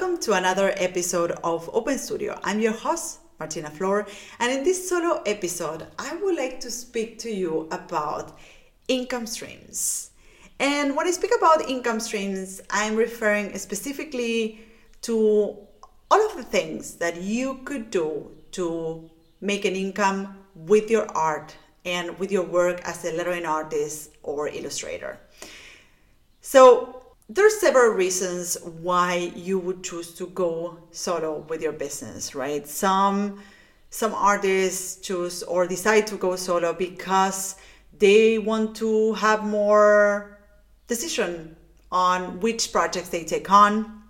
Welcome to another episode of Open Studio. I'm your host, Martina Flor, and in this solo episode, I would like to speak to you about income streams. And when I speak about income streams, I'm referring specifically to all of the things that you could do to make an income with your art and with your work as a lettering artist or illustrator. So, there's several reasons why you would choose to go solo with your business right? Some some artists choose or decide to go solo because they want to have more decision on which projects they take on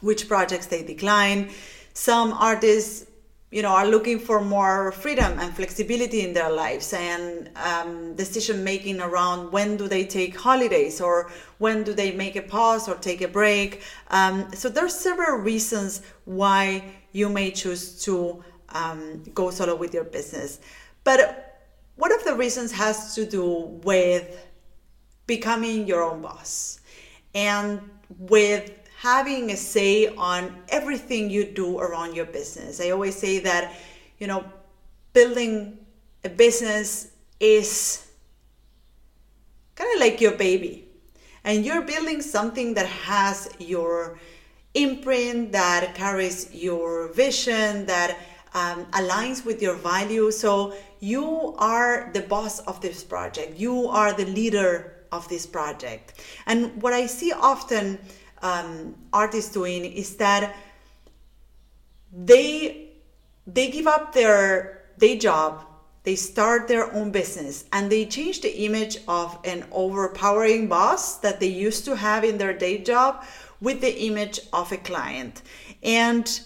which projects they decline. Some artists you know are looking for more freedom and flexibility in their lives and um, decision making around when do they take holidays or when do they make a pause or take a break. Um, so there's several reasons why you may choose to um, go solo with your business. But one of the reasons has to do with becoming your own boss and with having a say on everything you do around your business. I always say that, you know, building a business is kind of like your baby. And you're building something that has your imprint, that carries your vision, that um, aligns with your values. So you are the boss of this project, you are the leader of this project. And what I see often um, artists doing is that they they give up their day job they start their own business and they change the image of an overpowering boss that they used to have in their day job with the image of a client. And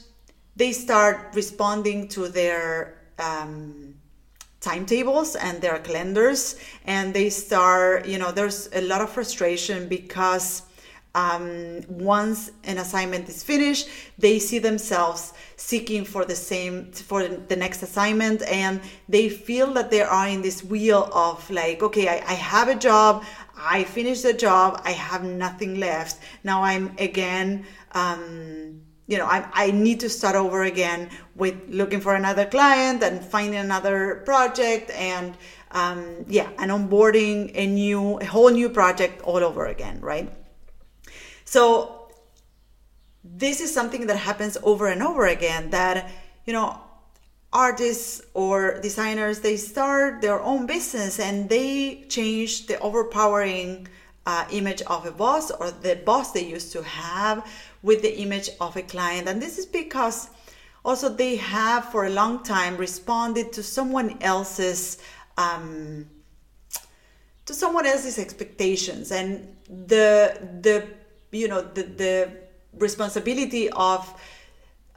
they start responding to their um, timetables and their calendars and they start you know there's a lot of frustration because um, once an assignment is finished they see themselves seeking for the same for the next assignment and they feel that they are in this wheel of like okay I, I have a job i finished the job i have nothing left. Now i'm again um, you know I, I need to start over again with looking for another client and finding another project and um, yeah and onboarding a new a whole new project all over again right so this is something that happens over and over again that, you know, artists or designers they start their own business and they change the overpowering uh, image of a boss or the boss they used to have with the image of a client. And this is because also they have for a long time responded to someone else's um, to someone else's expectations. And the the you know the, the responsibility of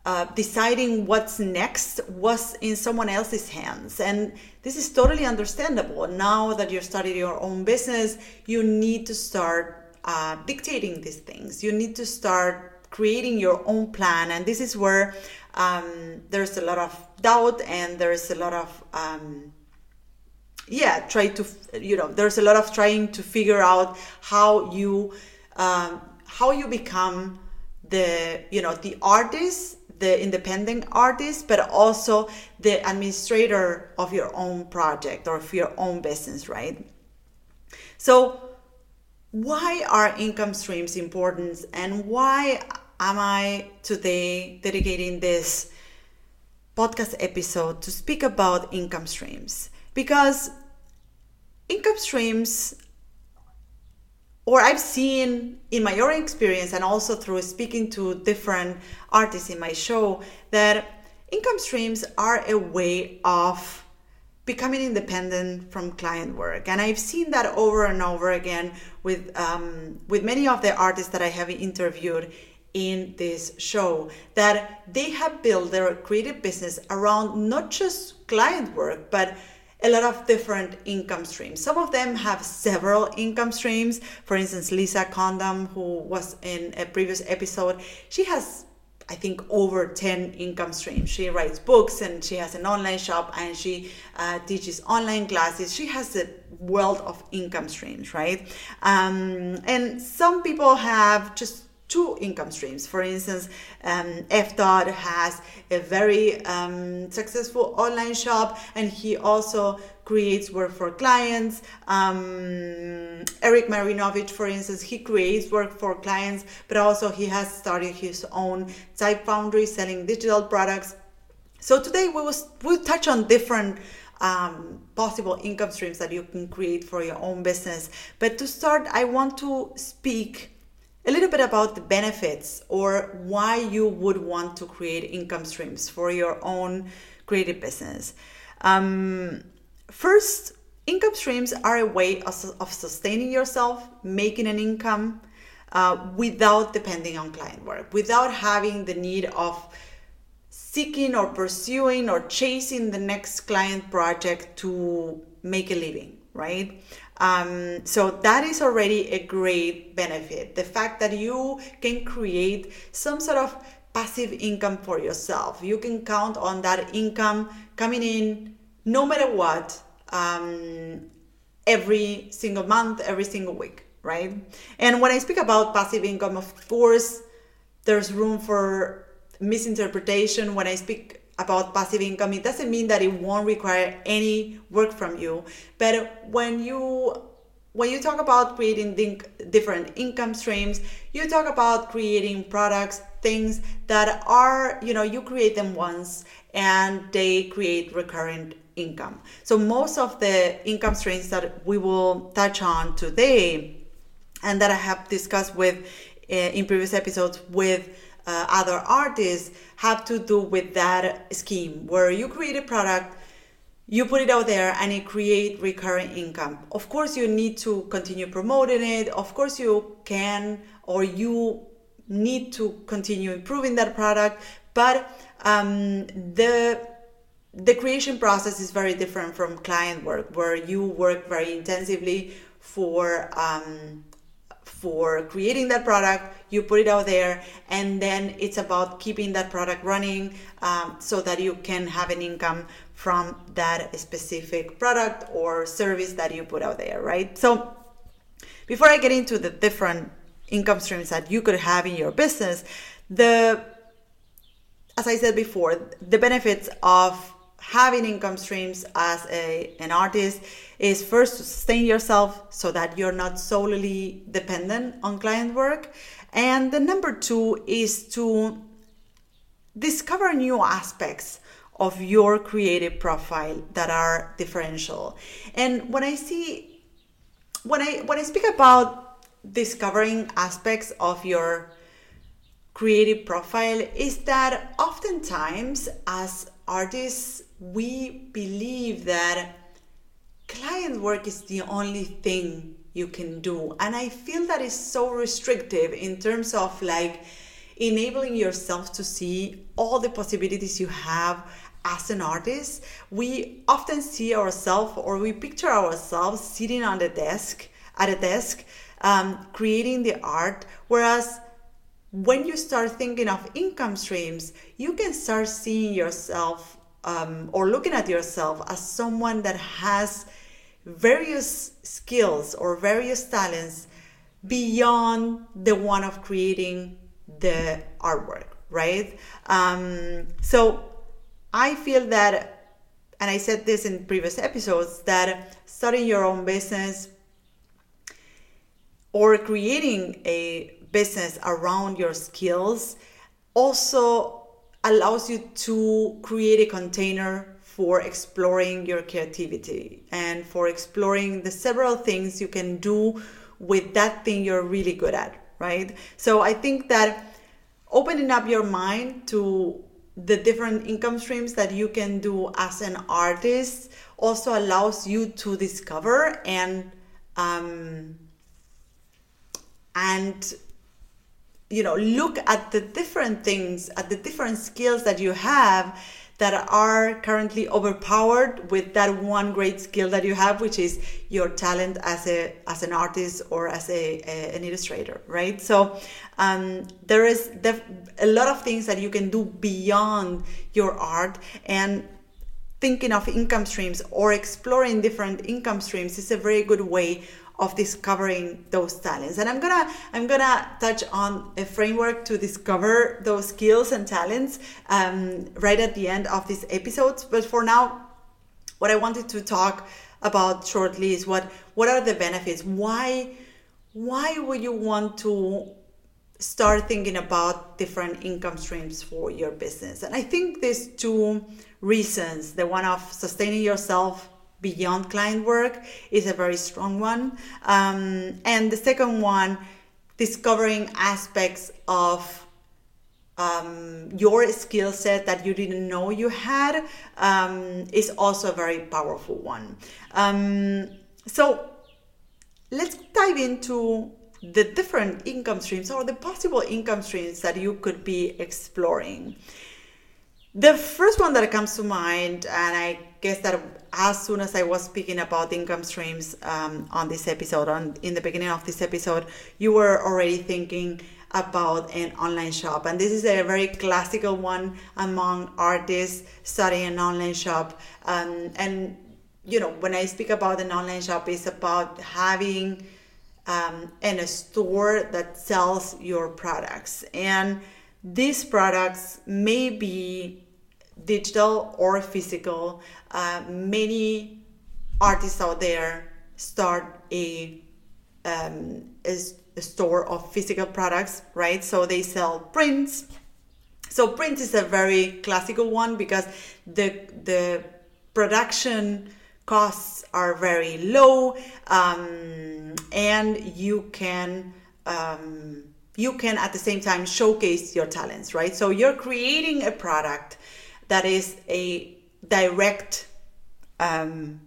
uh, deciding what's next was in someone else's hands. And this is totally understandable. Now that you're starting your own business you need to start uh, dictating these things. You need to start creating your own plan. And this is where um, there's a lot of doubt and there's a lot of um, yeah try to you know there's a lot of trying to figure out how you um, how you become the you know the artist the independent artist but also the administrator of your own project or of your own business right? So why are income streams important and why am i today dedicating this podcast episode to speak about income streams? Because income streams or I've seen in my own experience and also through speaking to different artists in my show that income streams are a way of becoming independent from client work. And i've seen that over and over again with um, with many of the artists that i have interviewed in this show that they have built their creative business around not just client work but a lot of different income streams. Some of them have several income streams. For instance, Lisa Congdon, who was in a previous episode, she has I think over 10 income streams. She writes books and she has an online shop and she uh, teaches online classes. She has a wealth of income streams, right? Um, and some people have just two income streams. For instance, um, F. Dot has a very um, successful online shop, and he also creates work for clients. Um, Erik Marinovich, for instance, he creates work for clients, but also he has started his own Type Foundry selling digital products. So today we will we'll touch on different um, possible income streams that you can create for your own business. But to start, I want to speak a little bit about the benefits or why you would want to create income streams for your own creative business. Um, first, income streams are a way of, of sustaining yourself, making an income uh, without depending on client work, without having the need of seeking or pursuing or chasing the next client project to make a living, right? Um, so that is already a great benefit. The fact that you can create some sort of passive income for yourself. You can count on that income coming in no matter what um, every single month, every single week, right? And when I speak about passive income, of course, there's room for misinterpretation when I speak about passive income it doesn't mean that it won't require any work from you. But when you when you talk about creating different income streams you talk about creating products things that are you know you create them once and they create recurrent income. So most of the income streams that we will touch on today and that i have discussed with uh, in previous episodes with uh, other artists have to do with that scheme where you create a product you put it out there and it create recurring income. Of course you need to continue promoting it. Of course you can or you need to continue improving that product. But um, the the creation process is very different from client work where you work very intensively for um, for creating that product you put it out there and then it's about keeping that product running um, so that you can have an income from that specific product or service that you put out there right? So before i get into the different income streams that you could have in your business the as i said before the benefits of having income streams as a, an artist is first to sustain yourself so that you're not solely dependent on client work. And the number two is to discover new aspects of your creative profile that are differential. And when I see when I when I speak about discovering aspects of your creative profile is that oftentimes as artists we believe that client work is the only thing you can do. And I feel that is so restrictive in terms of like enabling yourself to see all the possibilities you have as an artist. We often see ourselves or we picture ourselves sitting on the desk, at a desk, um, creating the art, whereas when you start thinking of income streams, you can start seeing yourself um, or looking at yourself as someone that has various skills or various talents beyond the one of creating the artwork, right? Um, so I feel that, and I said this in previous episodes, that starting your own business or creating a business around your skills also allows you to create a container for exploring your creativity and for exploring the several things you can do with that thing you're really good at, right? So I think that opening up your mind to the different income streams that you can do as an artist also allows you to discover and um, and you know look at the different things at the different skills that you have that are currently overpowered with that one great skill that you have which is your talent as a as an artist or as a, a an illustrator right? So um, there is def- a lot of things that you can do beyond your art and thinking of income streams or exploring different income streams is a very good way of discovering those talents. And i'm gonna i'm gonna touch on a framework to discover those skills and talents um, right at the end of this episode. But for now what i wanted to talk about shortly is what what are the benefits? Why why would you want to start thinking about different income streams for your business? And i think there's two reasons. The one of sustaining yourself beyond client work is a very strong one. Um, and the second one, discovering aspects of um, your skill set that you didn't know you had um, is also a very powerful one. Um, so let's dive into the different income streams or the possible income streams that you could be exploring. The first one that comes to mind, and I guess that as soon as I was speaking about income streams um, on this episode, on in the beginning of this episode, you were already thinking about an online shop, and this is a very classical one among artists starting an online shop. Um, and you know, when I speak about an online shop, it's about having um, in a store that sells your products, and these products may be digital or physical. Uh, many artists out there start a, um, a, a store of physical products, right? So they sell prints. So print is a very classical one because the the production costs are very low um, and you can um, you can at the same time showcase your talents right so you're creating a product that is a direct um,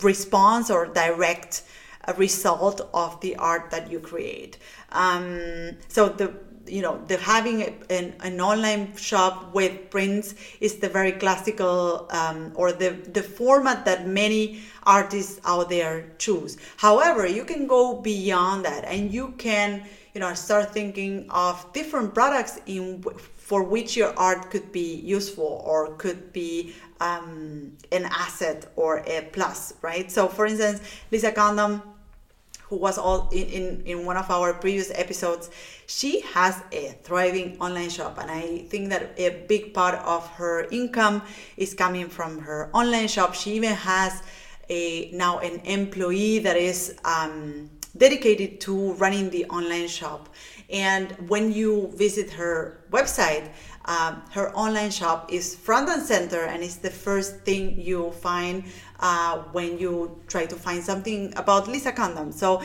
response or direct uh, result of the art that you create. Um, so the you know the having an, an online shop with prints is the very classical um, or the the format that many artists out there choose however you can go beyond that and you can you know start thinking of different products in for which your art could be useful or could be um, an asset or a plus, right? So, for instance, Lisa Congdon, who was all in, in, in one of our previous episodes, she has a thriving online shop, and I think that a big part of her income is coming from her online shop. She even has a now an employee that is um, dedicated to running the online shop and when you visit her website, um, her online shop is front and center, and it's the first thing you find uh, when you try to find something about Lisa Congdon. So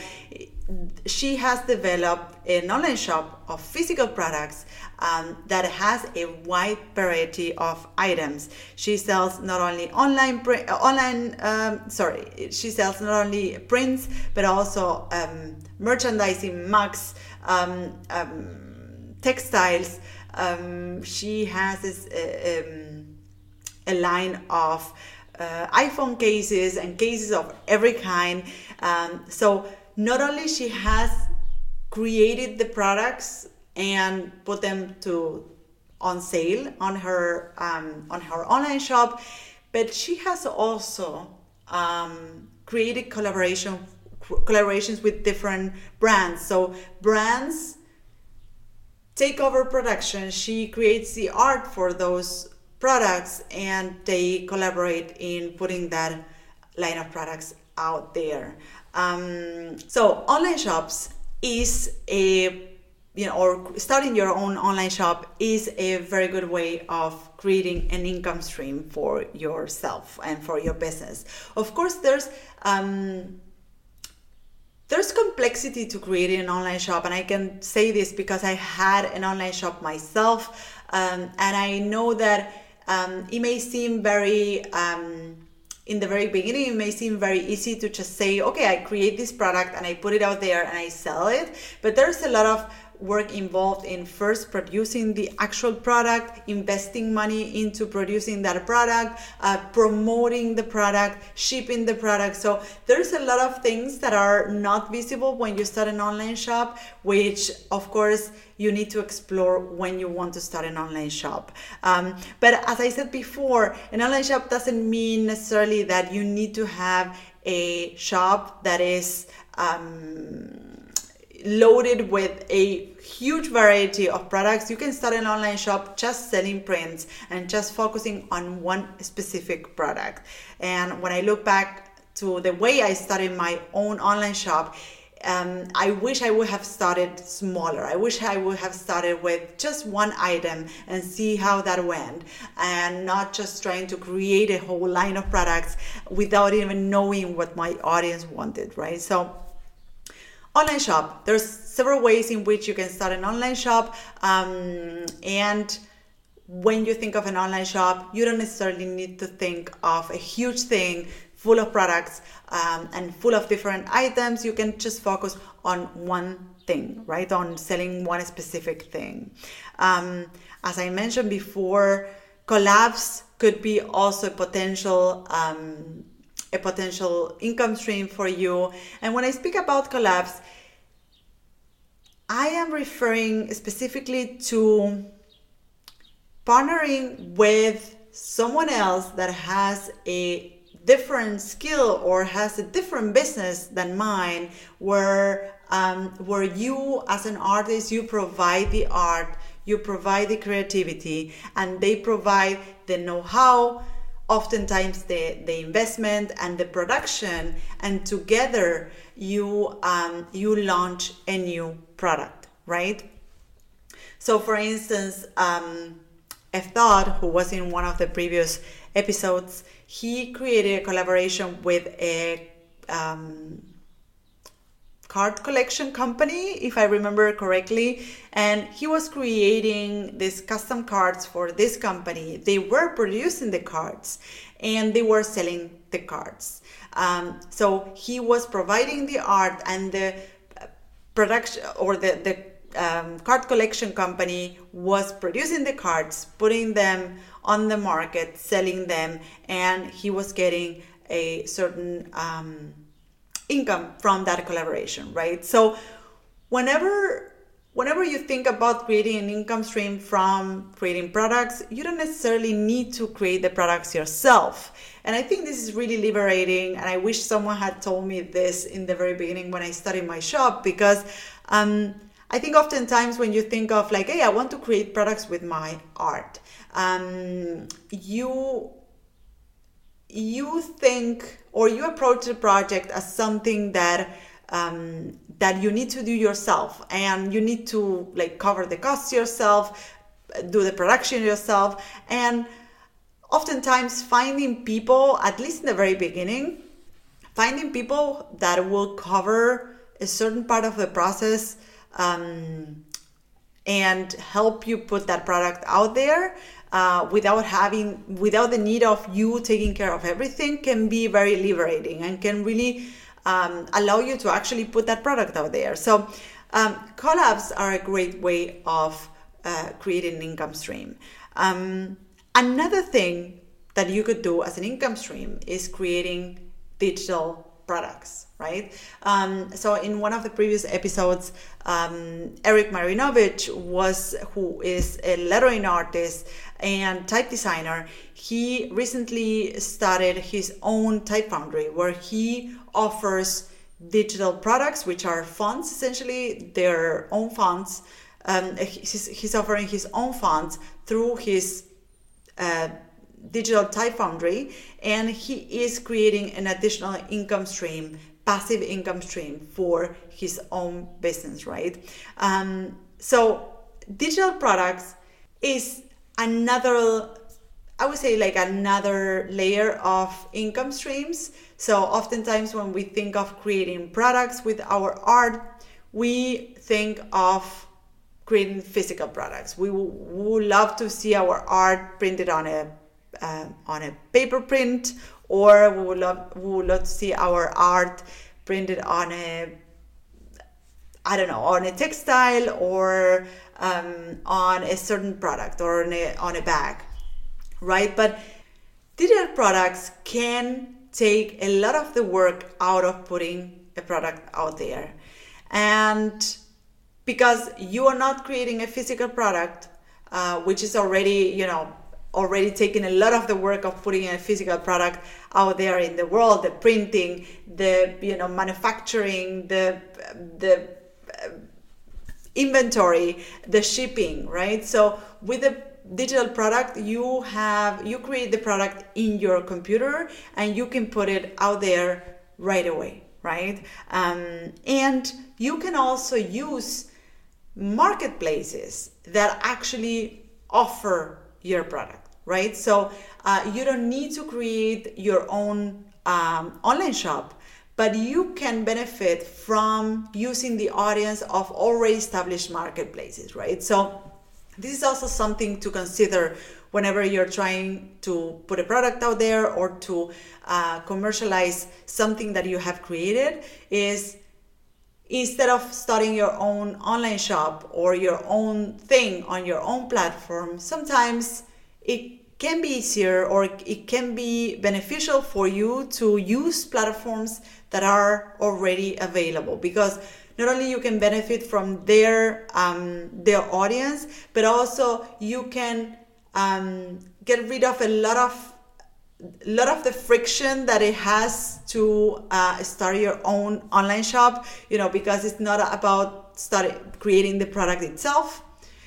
she has developed an online shop of physical products um, that has a wide variety of items. She sells not only online, uh, online, um, sorry, she sells not only prints but also um, merchandising mugs um, um, textiles. Um, she has this, uh, a line of uh, iPhone cases and cases of every kind. So not only she has created the products and put them to on sale on her um, on her online shop, but she has also um, created collaboration collaborations with different brands. So brands take over production. She creates the art for those products and they collaborate in putting that line of products out there. Um, so online shops is a you know or starting your own online shop is a very good way of creating an income stream for yourself and for your business. Of course there's um, there's complexity to creating an online shop and i can say this because i had an online shop myself um, and i know that um, it may seem very um, in the very beginning it may seem very easy to just say okay i create this product and i put it out there and i sell it but there's a lot of work involved in first producing the actual product, investing money into producing that product, uh, promoting the product, shipping the product. So there's a lot of things that are not visible when you start an online shop, which of course you need to explore when you want to start an online shop. Um, but as I said before, an online shop doesn't mean necessarily that you need to have a shop that is um, loaded with a huge variety of products. You can start an online shop just selling prints and just focusing on one specific product. And when I look back to the way I started my own online shop, um, I wish I would have started smaller. I wish I would have started with just one item and see how that went, and not just trying to create a whole line of products without even knowing what my audience wanted, right? So, online shop. There's several ways in which you can start an online shop, um, and when you think of an online shop, you don't necessarily need to think of a huge thing full of products um, and full of different items, you can just focus on one thing, right? On selling one specific thing. Um, as I mentioned before, collabs could be also potential um, a potential income stream for you. And when I speak about collabs, I am referring specifically to partnering with someone else that has a different skill or has a different business than mine where um, where you as an artist you provide the art you provide the creativity and they provide the know-how oftentimes the, the investment and the production and together you um, you launch a new product right? So for instance um, Thought, who was in one of the previous episodes he created a collaboration with a um, card collection company, if I remember correctly, and he was creating these custom cards for this company. They were producing the cards and they were selling the cards. Um, so he was providing the art and the production or the, the um, card collection company was producing the cards, putting them on the market, selling them, and he was getting a certain um, income from that collaboration, right? So whenever whenever you think about creating an income stream from creating products, you don't necessarily need to create the products yourself. And I think this is really liberating. And I wish someone had told me this in the very beginning when I started my shop because um, I think oftentimes when you think of like, hey, I want to create products with my art, um, you you think or you approach the project as something that um, that you need to do yourself and you need to like cover the costs yourself do the production yourself and oftentimes finding people at least in the very beginning finding people that will cover a certain part of the process um, and help you put that product out there uh, without having without the need of you taking care of everything can be very liberating and can really um, allow you to actually put that product out there so um, collabs are a great way of uh, creating an income stream um, another thing that you could do as an income stream is creating digital products, right? Um, so in one of the previous episodes, um, Erik Marinovich was who is a lettering artist and type designer. He recently started his own type foundry where he offers digital products, which are fonts, essentially their own fonts. Um, he's, he's, offering his own fonts through his uh, digital type foundry and he is creating an additional income stream passive income stream for his own business right um, so digital products is another i would say like another layer of income streams. So oftentimes when we think of creating products with our art we think of creating physical products. We would love to see our art printed on a uh, on a paper print, or we would love we would love to see our art printed on a I don't know on a textile or um, on a certain product or on a, on a bag, right? But digital products can take a lot of the work out of putting a product out there, and because you are not creating a physical product, uh, which is already you know already taking a lot of the work of putting a physical product out there in the world the printing the you know manufacturing the the inventory the shipping right? So with the digital product you have you create the product in your computer and you can put it out there right away right? Um, and you can also use marketplaces that actually offer your product right? So uh, you don't need to create your own um, online shop but you can benefit from using the audience of already established marketplaces right? So this is also something to consider whenever you're trying to put a product out there or to uh, commercialize something that you have created is instead of starting your own online shop or your own thing on your own platform sometimes it can be easier or it can be beneficial for you to use platforms that are already available because not only you can benefit from their um, their audience, but also you can um, get rid of a lot of a lot of the friction that it has to uh, start your own online shop. You know, because it's not about starting creating the product itself.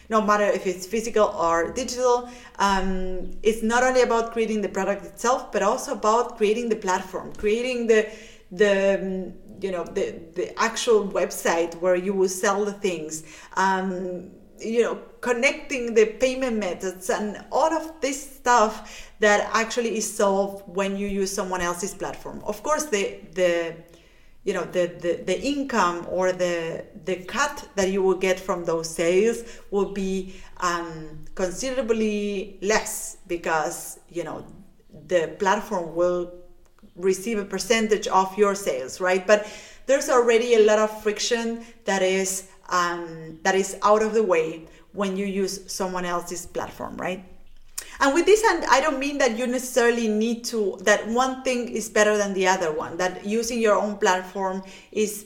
No matter if it's physical or digital, um, it's not only about creating the product itself, but also about creating the platform, creating the the you know the the actual website where you will sell the things um, you know connecting the payment methods and all of this stuff that actually is solved when you use someone else's platform. Of course the the you know the, the the income or the the cut that you will get from those sales will be um, considerably less because you know the platform will receive a percentage of your sales, right? But there's already a lot of friction that is um, that is out of the way when you use someone else's platform, right? And with this, and I don't mean that you necessarily need to that one thing is better than the other one. That using your own platform is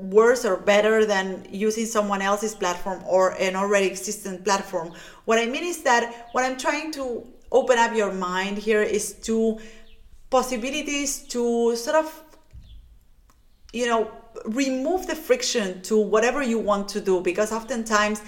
worse or better than using someone else's platform or an already existing platform. What I mean is that what I'm trying to open up your mind here is to possibilities to sort of you know remove the friction to whatever you want to do because oftentimes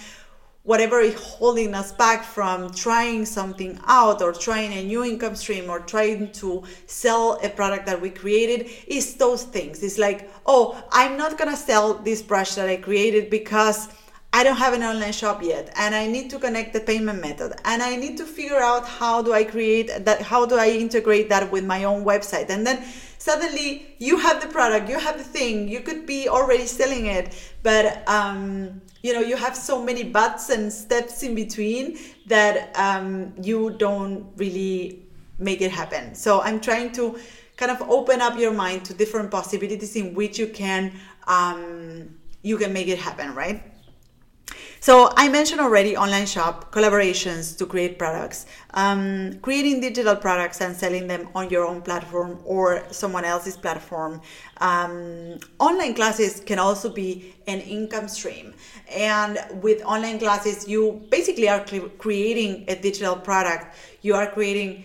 whatever is holding us back from trying something out or trying a new income stream or trying to sell a product that we created is those things. It's like oh i'm not gonna sell this brush that i created because I don't have an online shop yet and I need to connect the payment method and I need to figure out how do I create that how do I integrate that with my own website. And then suddenly you have the product you have the thing you could be already selling it but um, you know you have so many buts and steps in between that um, you don't really make it happen. So I'm trying to kind of open up your mind to different possibilities in which you can um, you can make it happen right so I mentioned already online shop, collaborations to create products, um, creating digital products and selling them on your own platform or someone else's platform. Um, online classes can also be an income stream. And with online classes, you basically are creating a digital product. You are creating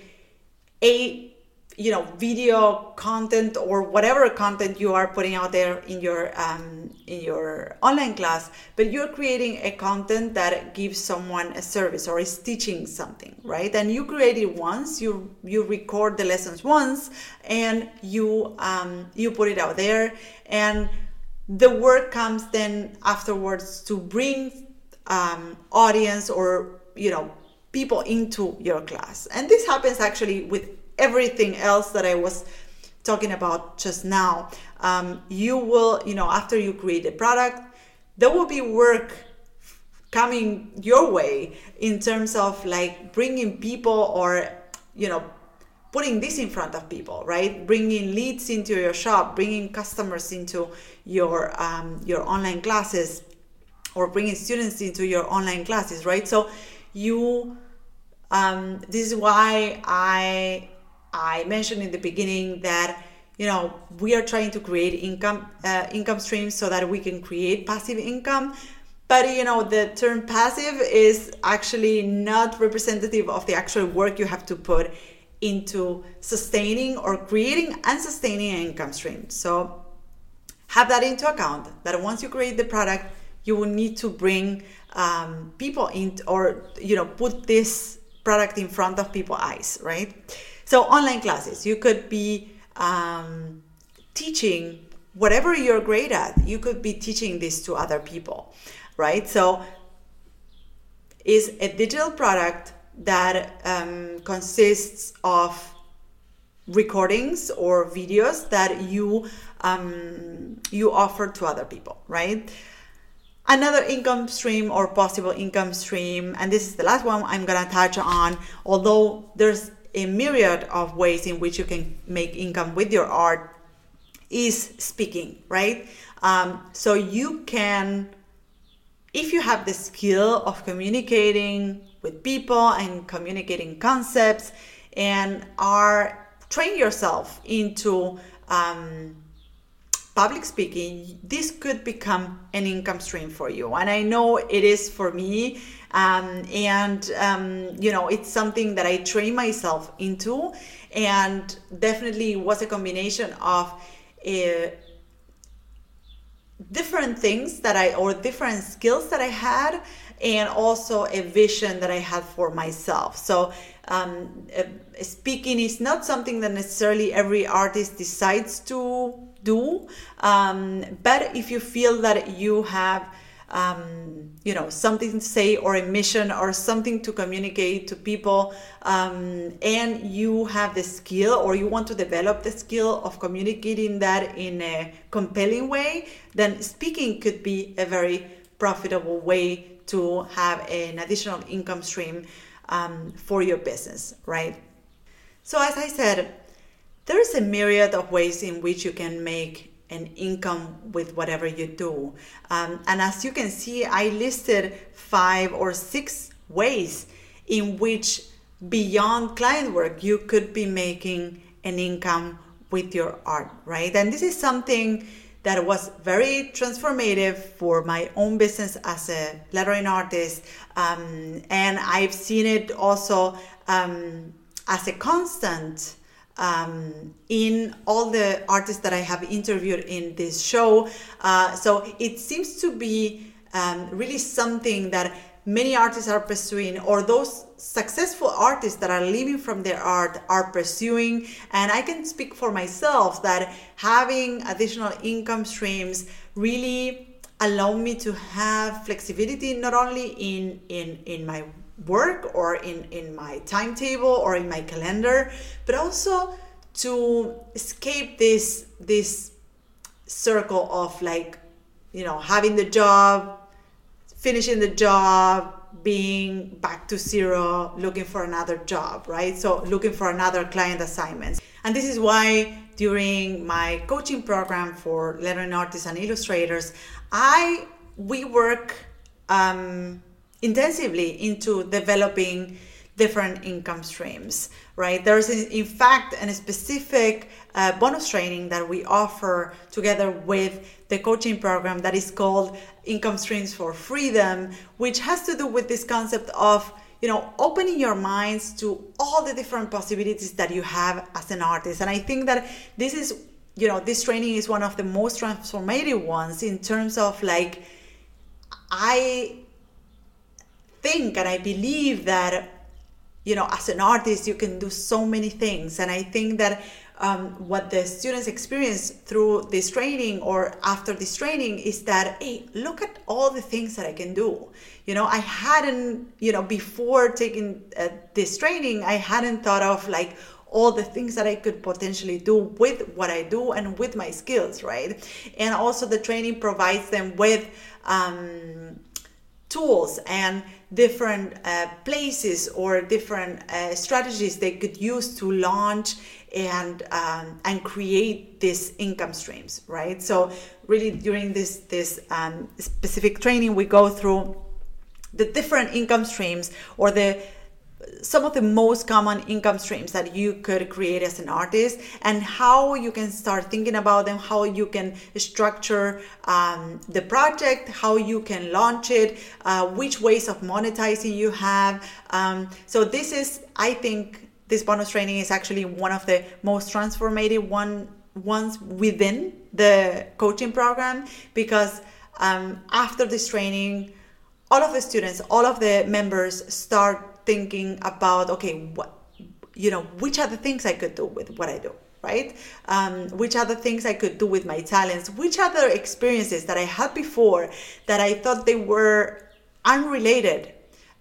a you know video content or whatever content you are putting out there in your um, in your online class but you're creating a content that gives someone a service or is teaching something right? And you create it once you you record the lessons once and you um, you put it out there. And the work comes then afterwards to bring um, audience or you know people into your class. And this happens actually with everything else that I was talking about just now. Um, you will, you know, after you create a product, there will be work coming your way in terms of like bringing people or, you know, putting this in front of people, right? Bringing leads into your shop, bringing customers into your um, your online classes, or bringing students into your online classes, right? So you, um, this is why I I mentioned in the beginning that you know we are trying to create income uh, income streams so that we can create passive income. But you know the term passive is actually not representative of the actual work you have to put into sustaining or creating and sustaining an income stream. So have that into account that once you create the product you will need to bring um, people in or you know put this product in front of people's eyes right so online classes you could be um, teaching whatever you're great at. You could be teaching this to other people right? So is a digital product that um, consists of recordings or videos that you um, you offer to other people right? Another income stream or possible income stream and this is the last one i'm to touch on although there's a myriad of ways in which you can make income with your art is speaking right um, so you can if you have the skill of communicating with people and communicating concepts and are train yourself into um, public speaking, this could become an income stream for you. And I know it is for me. Um, and, um, you know, it's something that I train myself into. And definitely was a combination of uh, different things that I, or different skills that I had, and also a vision that I had for myself. So, um, uh, speaking is not something that necessarily every artist decides to do. Um, but if you feel that you have um, you know something to say or a mission or something to communicate to people um, and you have the skill or you want to develop the skill of communicating that in a compelling way then speaking could be a very profitable way to have an additional income stream um, for your business right? So as i said there's a myriad of ways in which you can make an income with whatever you do. Um, and as you can see, I listed five or six ways in which, beyond client work, you could be making an income with your art, right? And this is something that was very transformative for my own business as a lettering artist. Um, and I've seen it also um, as a constant um, in all the artists that I have interviewed in this show. Uh, so it seems to be um, really something that many artists are pursuing, or those successful artists that are living from their art are pursuing. And I can speak for myself that having additional income streams really allow me to have flexibility not only in in in my work or in, in my timetable or in my calendar, but also to escape this this circle of like, you know, having the job, finishing the job, being back to zero, looking for another job, right? So looking for another client assignment. And this is why during my coaching program for lettering artists and illustrators, I we work um, intensively into developing different income streams right? There's in fact a specific uh, bonus training that we offer together with the coaching program that is called income streams for freedom which has to do with this concept of you know opening your minds to all the different possibilities that you have as an artist. And i think that this is you know this training is one of the most transformative ones in terms of like i think and I believe that, you know, as an artist, you can do so many things. And I think that um, what the students experience through this training or after this training is that, hey, look at all the things that I can do. You know, I hadn't, you know, before taking uh, this training, I hadn't thought of like, all the things that I could potentially do with what I do and with my skills, right? And also, the training provides them with um, tools and different uh, places or different uh, strategies they could use to launch and um, and create these income streams right? So really during this this um, specific training we go through the different income streams or the some of the most common income streams that you could create as an artist and how you can start thinking about them how you can structure um, the project how you can launch it uh, which ways of monetizing you have. Um, so this is i think this bonus training is actually one of the most transformative one ones within the coaching program because um, after this training all of the students all of the members start thinking about okay what you know which are the things i could do with what i do right? Um, which are the things i could do with my talents? Which the experiences that i had before that i thought they were unrelated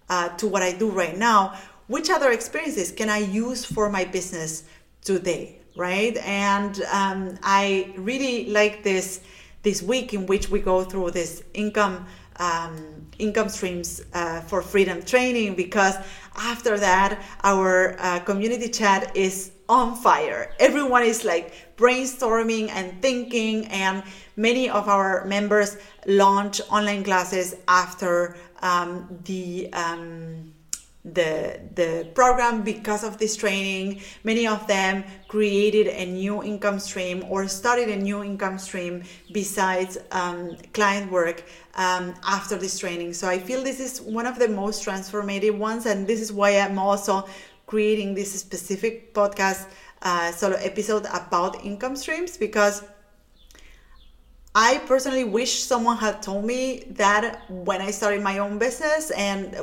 uh, to what i do right now? Which other experiences can i use for my business today right? And um, i really like this this week in which we go through this income um, income streams uh, for freedom training because after that our uh, community chat is on fire. Everyone is like brainstorming and thinking and many of our members launch online classes after um, the um, the the program because of this training. Many of them created a new income stream or started a new income stream besides um, client work um, after this training. So i feel this is one of the most transformative ones and this is why i'm also creating this specific podcast uh, solo episode about income streams because I personally wish someone had told me that when I started my own business and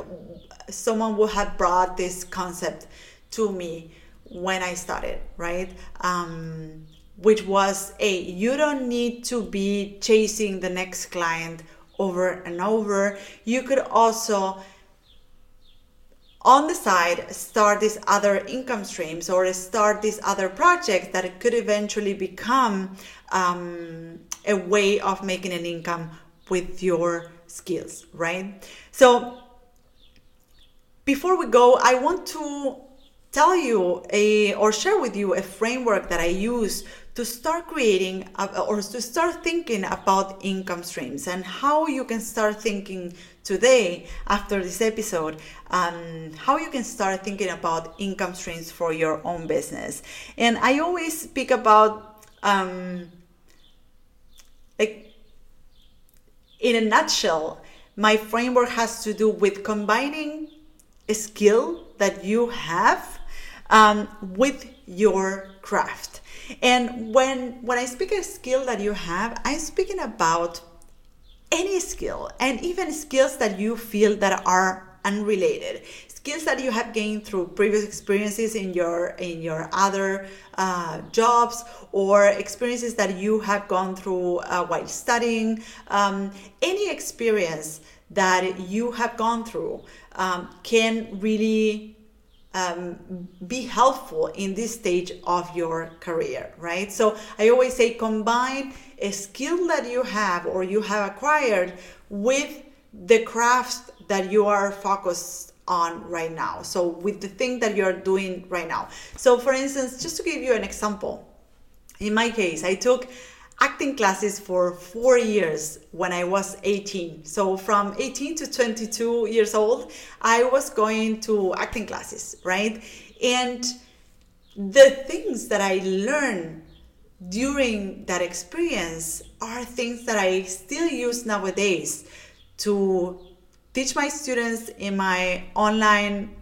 someone would have brought this concept to me when I started, right? Um, which was a you don't need to be chasing the next client over and over. You could also on the side start these other income streams or start these other projects that could eventually become um, a way of making an income with your skills right so before we go, I want to tell you a or share with you a framework that I use to start creating or to start thinking about income streams and how you can start thinking today after this episode um, how you can start thinking about income streams for your own business. And i always speak about um, like in a nutshell my framework has to do with combining skill that you have um, with your craft. And when when I speak a skill that you have, I'm speaking about any skill and even skills that you feel that are unrelated skills that you have gained through previous experiences in your in your other uh, jobs or experiences that you have gone through uh, while studying um, any experience that you have gone through um, can really um, be helpful in this stage of your career, right? So I always say combine a skill that you have or you have acquired with the craft that you are focused on right now. So with the thing that you're doing right now. So for instance, just to give you an example, in my case, I took acting classes for four years when I was 18. So from 18 to 22 years old, I was going to acting classes, right? And the things that I learned during that experience are things that I still use nowadays to teach my students in my online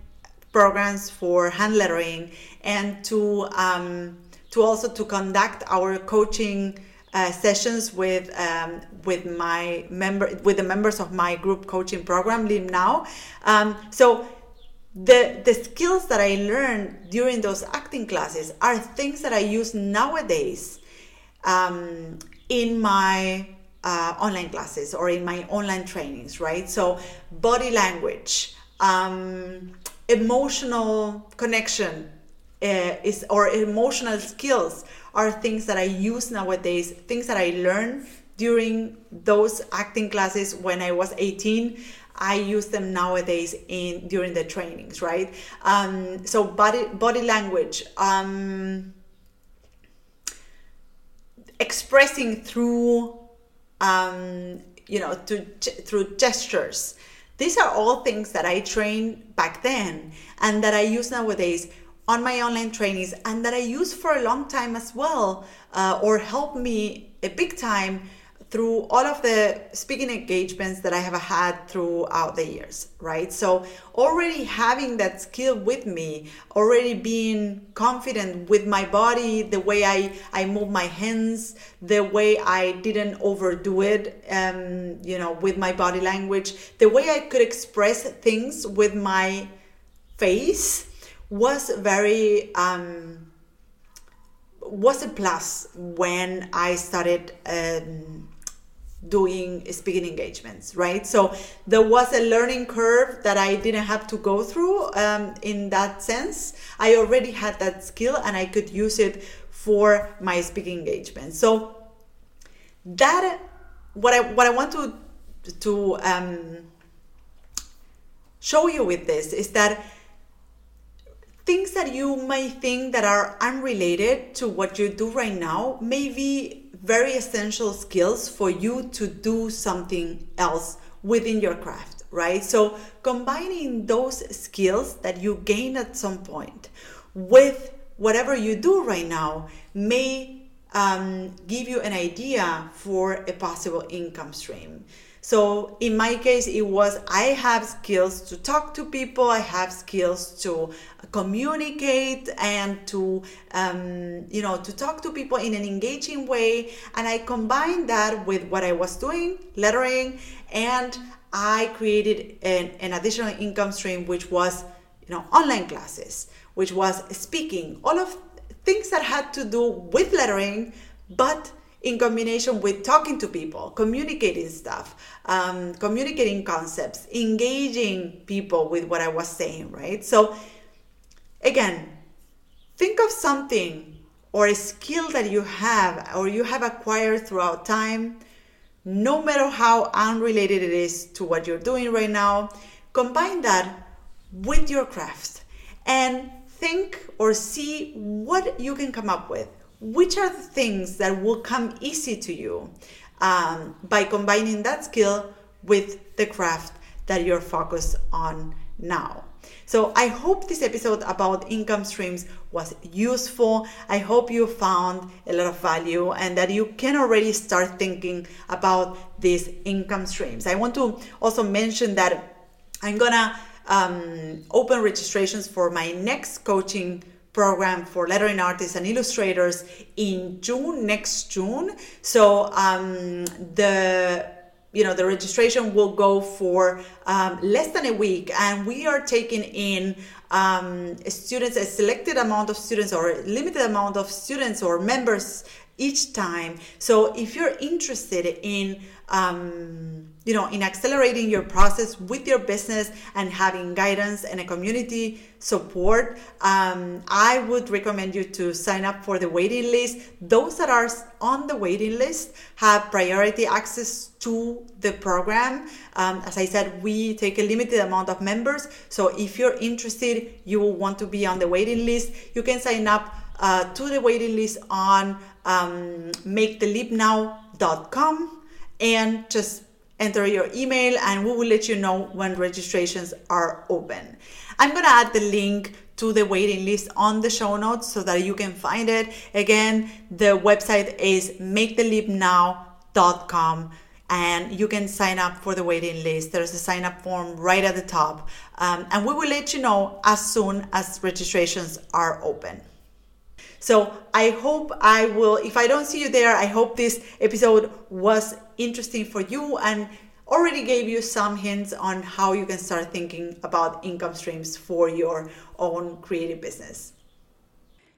programs for hand lettering and to um, to also to conduct our coaching uh, sessions with um, with my member with the members of my group coaching program Live Now. Um, so the the skills that I learned during those acting classes are things that I use nowadays um, in my uh, online classes or in my online trainings, right? So body language, um, emotional connection uh, is or emotional skills are things that I use nowadays, things that I learned during those acting classes when I was 18. I use them nowadays in during the trainings, right? Um, so body body language, um, expressing through, um, you know, to, through gestures, These are all things that I trained back then and that I use nowadays on my online trainings and that I use for a long time as well, uh, or help me a big time through all of the speaking engagements that I have had throughout the years, right? So, already having that skill with me, already being confident with my body, the way I, I move my hands, the way I didn't overdo it, um, you know, with my body language, the way I could express things with my face was very. Um, was a plus when I started um, doing speaking engagements, right? So there was a learning curve that I didn't have to go through um, in that sense. I already had that skill and I could use it for my speaking engagements. So that what I what I want to to um, show you with this is that things that you may think that are unrelated to what you do right now may be very essential skills for you to do something else within your craft, right? So combining those skills that you gain at some point with whatever you do right now may um, give you an idea for a possible income stream. So in my case, it was I have skills to talk to people, I have skills to communicate and to um, you know to talk to people in an engaging way, and I combined that with what I was doing, lettering, and I created an, an additional income stream, which was you know online classes, which was speaking, all of things that had to do with lettering, but in combination with talking to people, communicating stuff, um, communicating concepts, engaging people with what I was saying, right? So, again, think of something or a skill that you have or you have acquired throughout time, no matter how unrelated it is to what you're doing right now, combine that with your craft and think or see what you can come up with which are the things that will come easy to you um, by combining that skill with the craft that you're focused on now. So I hope this episode about income streams was useful. I hope you found a lot of value and that you can already start thinking about these income streams. I want to also mention that I'm gonna um, open registrations for my next coaching program for lettering artists and illustrators in June, next June. So um, the you know the registration will go for um, less than a week and we are taking in um, students a selected amount of students or a limited amount of students or members each time so if you're interested in um, you know, in accelerating your process with your business and having guidance and a community support, um, I would recommend you to sign up for the waiting list. Those that are on the waiting list have priority access to the program. Um, as I said, we take a limited amount of members. So if you're interested, you will want to be on the waiting list. You can sign up uh, to the waiting list on um, maketheleapnow.com and just enter your email and we will let you know when registrations are open. I'm going to add the link to the waiting list on the show notes so that you can find it. Again, the website is maketheleapnow.com and you can sign up for the waiting list. There's a sign up form right at the top. Um, and we will let you know as soon as registrations are open. So I hope I will, if I don't see you there, I hope this episode was interesting for you and already gave you some hints on how you can start thinking about income streams for your own creative business.